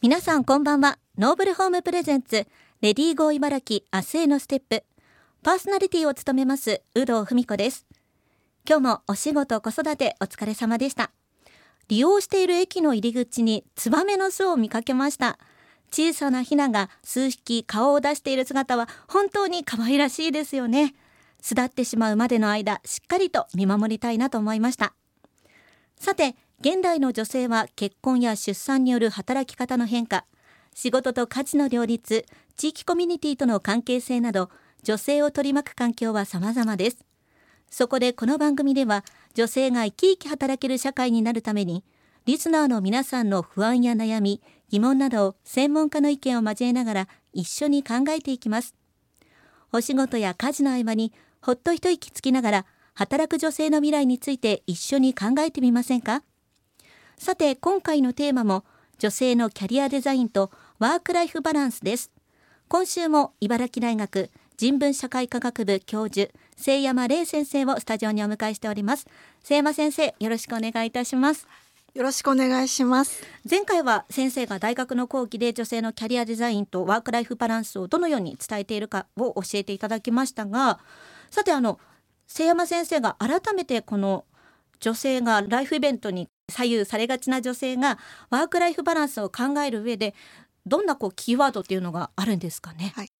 皆さんこんばんは。ノーブルホーム presents レディーゴー茨城明日へのステップ。パーソナリティを務めます有働文子です。今日もお仕事子育てお疲れ様でした。利用している駅の入り口にツバメの巣を見かけました。小さなヒナが数匹顔を出している姿は本当に可愛らしいですよね。巣立ってしまうまでの間しっかりと見守りたいなと思いました。さて現代の女性は結婚や出産による働き方の変化仕事と家事の両立地域コミュニティとの関係性など女性を取り巻く環境は様々です。そこでこの番組では女性が生き生き働ける社会になるためにリスナーの皆さんの不安や悩み疑問などを専門家の意見を交えながら一緒に考えていきます。お仕事や家事の合間にほっと一息つきながら働く女性の未来について一緒に考えてみませんか？さて今回のテーマも女性のキャリアデザインとワークライフバランスです。今週も茨城大学人文社会科学部教授清山玲先生をスタジオにお迎えしております。清山先生よろしくお願いいたします。よろしくお願いします。前回は先生が大学の講義で女性のキャリアデザインとワークライフバランスをどのように伝えているかを教えていただきましたがさてあの清山先生が改めてこの女性がライフイベントに左右されがちな女性がワークライフバランスを考える上でどんなこうキーワードっていうのがあるんですかね？はい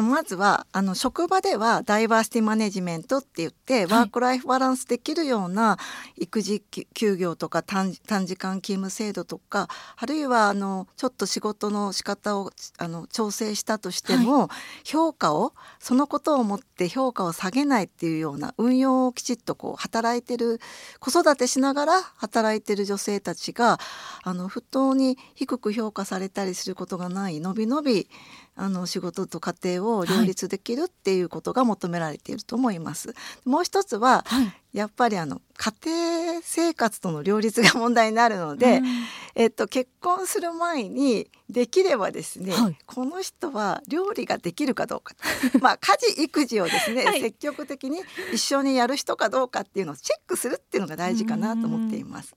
まずはあの職場ではダイバーシティマネジメントって言って、ワークライフバランスできるような育児休業とか短時間勤務制度とかあるいはあのちょっと仕事の仕方をあの調整したとしても、はい、評価をそのことをもって評価を下げないっていうような運用をきちっとこう働いてる子育てしながら働いてる女性たちがあの不当に低く評価されたりすることがないのびのびあの仕事と家庭を両立できるっていうことが求められていると思います。はい、もう一つは、はい、やっぱりあの家庭生活との両立が問題になるので、うん、えっと、結婚する前にできればですね、はい、この人は料理ができるかどうか まあ家事育児をですね、積極的に一緒にやる人かどうかっていうのをチェックするっていうのが大事かなと思っています。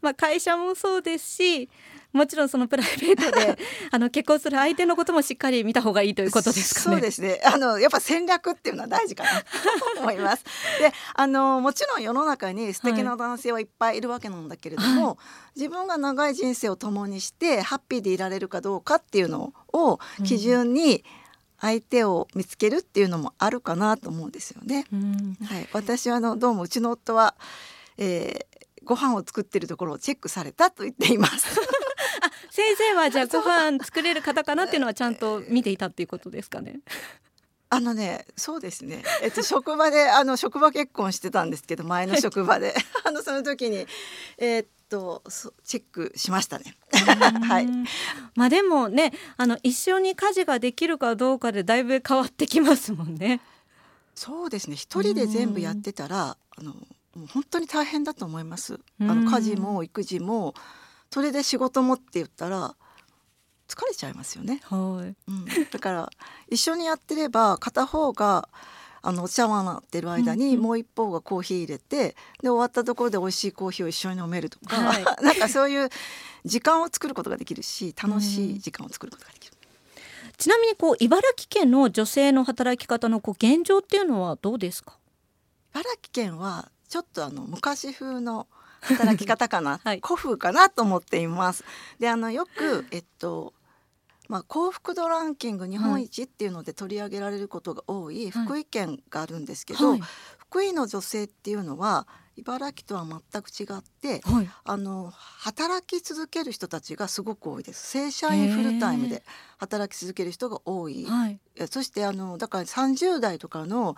まあ、会社もそうですしもちろんそのプライベートで あの結婚する相手のこともしっかり見た方がいいということですかね。そうですね。あのやっぱ戦略っていうのは大事かなと思います。で、あのもちろん世の中に素敵な男性はいっぱいいるわけなんだけれども、はい、自分が長い人生を共にしてハッピーでいられるかどうかっていうのを基準に、相手を見つけるっていうのもあるかなと思うんですよね。はい、私はあのどうもうちの夫は、えー、ご飯を作ってるところをチェックされたと言っています。あ先生はじゃあ ご飯作れる方かなっていうのはちゃんと見ていたっていうことですかね。あのね、そうですね。えっと職場であの職場結婚してたんですけど前の職場で あのその時にえー、っとチェックしましたね。はい。まあでもね、あの一緒に家事ができるかどうかでだいぶ変わってきますもんね。そうですね。一人で全部やってたらあのもう本当に大変だと思います。あの家事も育児も。それで仕事もって言ったら疲れちゃいますよね。はい、うん、だから一緒にやってれば片方があのお茶碗なってる間にもう一方がコーヒー入れてで終わったところで美味しいコーヒーを一緒に飲めるとか、はい、なんかそういう時間を作ることができるし楽しい時間を作ることができる。ちなみにこう茨城県の女性の働き方のこう現状っていうのはどうですか？茨城県はちょっとあの昔風の働き方かな、はい、古風かなと思っています。であのよくえっとまあ、幸福度ランキング日本一っていうので取り上げられることが多い福井県があるんですけど、はい、福井の女性っていうのは茨城とは全く違って、はい、あの働き続ける人たちがすごく多いです。正社員フルタイムで働き続ける人が多い、はい、そしてあのだから30代とかの、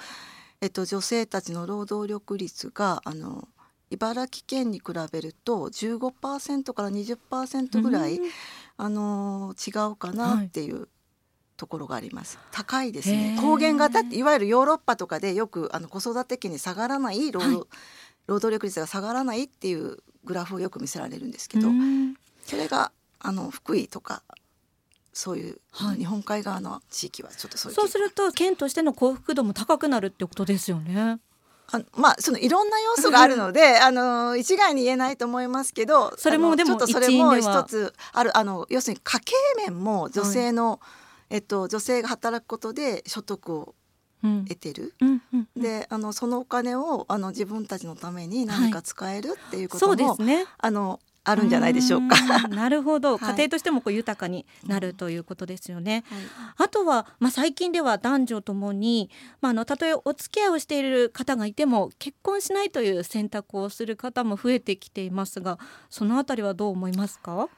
えっと、女性たちの労働力率があの茨城県に比べると15%から20%ぐらい、あの違うかなっていう。ところがあります。高いですね。高原型っていわゆるヨーロッパとかでよくあの子育て期に下がらない労働はい、労働力率が下がらないっていうグラフをよく見せられるんですけどそれがあの福井とかそういう、日本海側の地域はちょっとそういうそうすると県としての幸福度も高くなるってことですよね。あまあそのいろんな要素があるのであの一概に言えないと思いますけどそれもでもちょっとそれも一つあるあの要するに家計面も女性の、はい、えっと、女性が働くことで所得を得てる、うん。うん。うん、であのそのお金をあの自分たちのために何か使えるっていうことも、はい、そうですね、あのあるんじゃないでしょうか。なるほど、家庭としてもこう豊かになるということですよね。はい、あとは、まあ、最近では男女ともに、まあ、あのたとえお付き合いをしている方がいても結婚しないという選択をする方も増えてきていますがそのあたりはどう思いますか？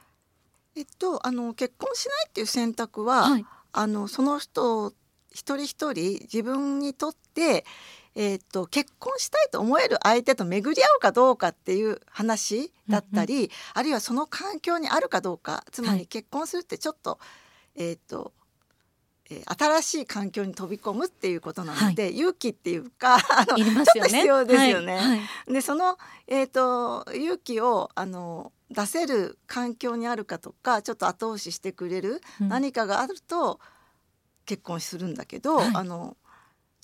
えっと、あの結婚しないっていう選択は、はい、あのその人一人一人自分にとってえーと、結婚したいと思える相手と巡り合うかどうかっていう話だったり、うんうん、あるいはその環境にあるかどうかつまり結婚するってちょっと,、えーとえー、新しい環境に飛び込むっていうことなので、はい、勇気っていうか あの、ね、ちょっと必要ですよね。はい。はい、でその、えーと、勇気をあの出せる環境にあるかとかちょっと後押ししてくれる何かがあると結婚するんだけど、あの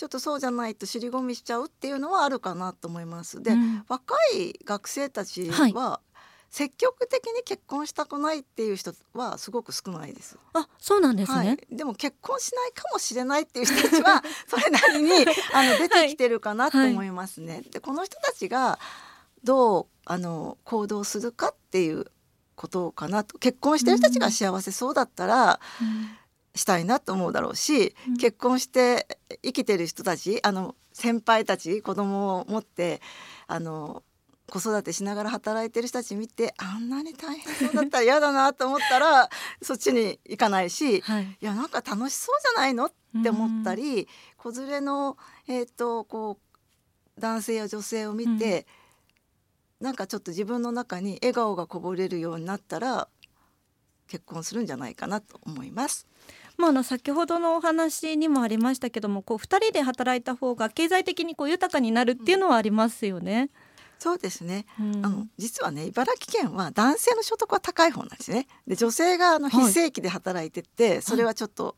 ちょっとそうじゃないと尻込みしちゃうっていうのはあるかなと思います。で、うん、若い学生たちは、積極的に結婚したくないっていう人はすごく少ないです。あ、そうなんですね。はい、でも結婚しないかもしれないっていう人たちは それなりにあの出てきてるかなと思いますね。はい、で、この人たちがどうあの行動するかっていうことかなと。結婚してる人たちが幸せそうだったら。うんしたいなと思うだろうし、うん、結婚して生きてる人たちあの先輩たち子供を持ってあの子育てしながら働いてる人たち見てあんなに大変そうだったら嫌だなと思ったら そっちに行かないし、はい、いやなんか楽しそうじゃないのって思ったり、子連れの、えーと、こう男性や女性を見て、うん、なんかちょっと自分の中に笑顔がこぼれるようになったら結婚するんじゃないかなと思います。まあ、あの先ほどのお話にもありましたけどもこう2人で働いた方が経済的にこう豊かになるっていうのはありますよね。そうですね、うん、あの実はね茨城県は男性の所得は高い方なんですね。で女性があの非正規で働いてて、はい、それはちょっと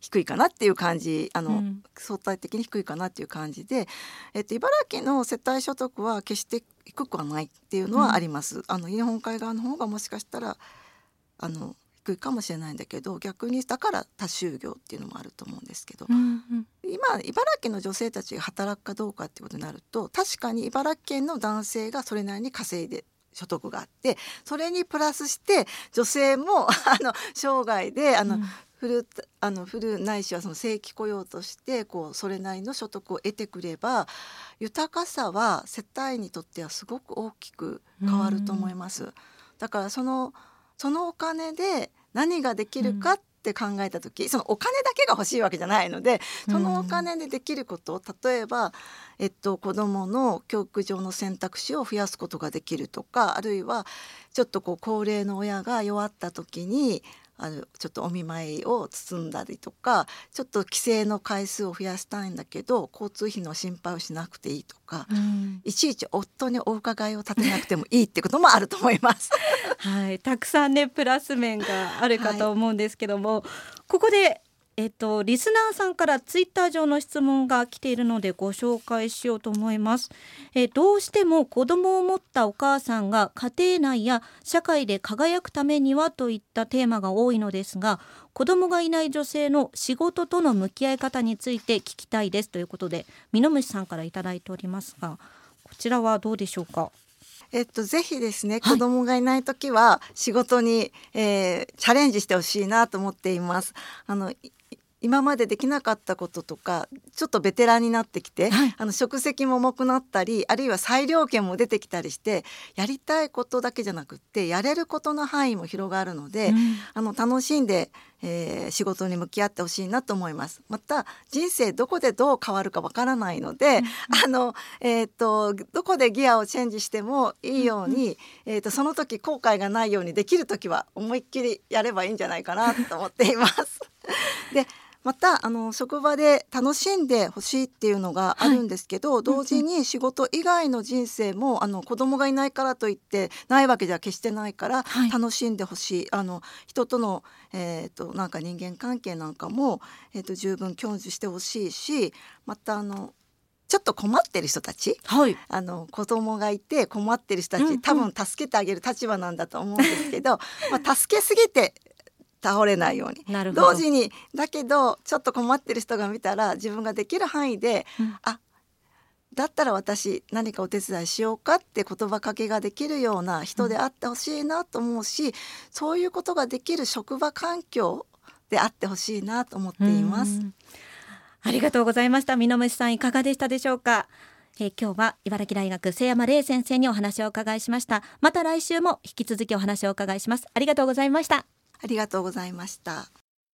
低いかなっていう感じあの、うん、相対的に低いかなっていう感じで、えっと、茨城の世帯所得は決して低くはないっていうのはあります。うん、あの日本海側の方がもしかしたらあの低いかもしれないんだけど逆にだから多就業っていうのもあると思うんですけど、うんうん、今茨城の女性たちが働くかどうかってことになると確かに茨城県の男性がそれなりに稼いで所得があってそれにプラスして女性も あの生涯であの、うん。フルあのフルないしはその正規雇用としてこうそれなりの所得を得てくれば豊かさは世帯にとってはすごく大きく変わると思います。だからそのそのお金で何ができるかって考えた時、うん、そのお金だけが欲しいわけじゃないのでそのお金でできること例えば、えっと、子どもの教育上の選択肢を増やすことができるとかあるいはちょっとこう高齢の親が弱った時にあのちょっとお見舞いを包んだりとかちょっと帰省の回数を増やしたいんだけど交通費の心配をしなくていいとか、うん、いちいち夫にお伺いを立てなくてもいいってこともあると思います。はい、たくさんねプラス面があるかと思うんですけども、はい、ここでえっと、リスナーさんからツイッター上の質問が来ているのでご紹介しようと思います。えどうしても子供を持ったお母さんが家庭内や社会で輝くためにはといったテーマが多いのですが子供がいない女性の仕事との向き合い方について聞きたいですということでミノムシさんから頂いておりますがこちらはどうでしょうか？えっと、ぜひですね、子供がいない時は仕事に、えー、チャレンジしてほしいなと思っています。あの今までできなかったこととかちょっとベテランになってきて、はい、あの職責も重くなったりあるいは裁量権も出てきたりしてやりたいことだけじゃなくってやれることの範囲も広がるので、うん、あの楽しんで、えー、仕事に向き合ってほしいなと思います。また人生どこでどう変わるかわからないので、うん、あのえっ、ー、とどこでギアをチェンジしてもいいように、うん、えっ、ー、とその時後悔がないようにできる時は思いっきりやればいいんじゃないかなと思っています。でまたあの職場で楽しんでほしいっていうのがあるんですけど、はい、同時に仕事以外の人生もあの子供がいないからといってないわけじゃ決してないから、楽しんでほしい。あの人との、えーと、なんか人間関係なんかも、えーと、十分享受してほしいしまたあのちょっと困ってる人たち、はい、あの子供がいて困ってる人たち、うんうん、多分助けてあげる立場なんだと思うんですけど、まあ、助けすぎて倒れないように。同時にだけどちょっと困ってる人が見たら自分ができる範囲で、うん、あだったら私何かお手伝いしようかって言葉かけができるような人であってほしいなと思うし、うん、そういうことができる職場環境であってほしいなと思っています。ありがとうございました。美濃虫さんいかがでしたでしょうか？えー、今日は茨城大学瀬山玲先生にお話をお伺いしました。また来週も引き続きお話をお伺いします。ありがとうございましたありがとうございました。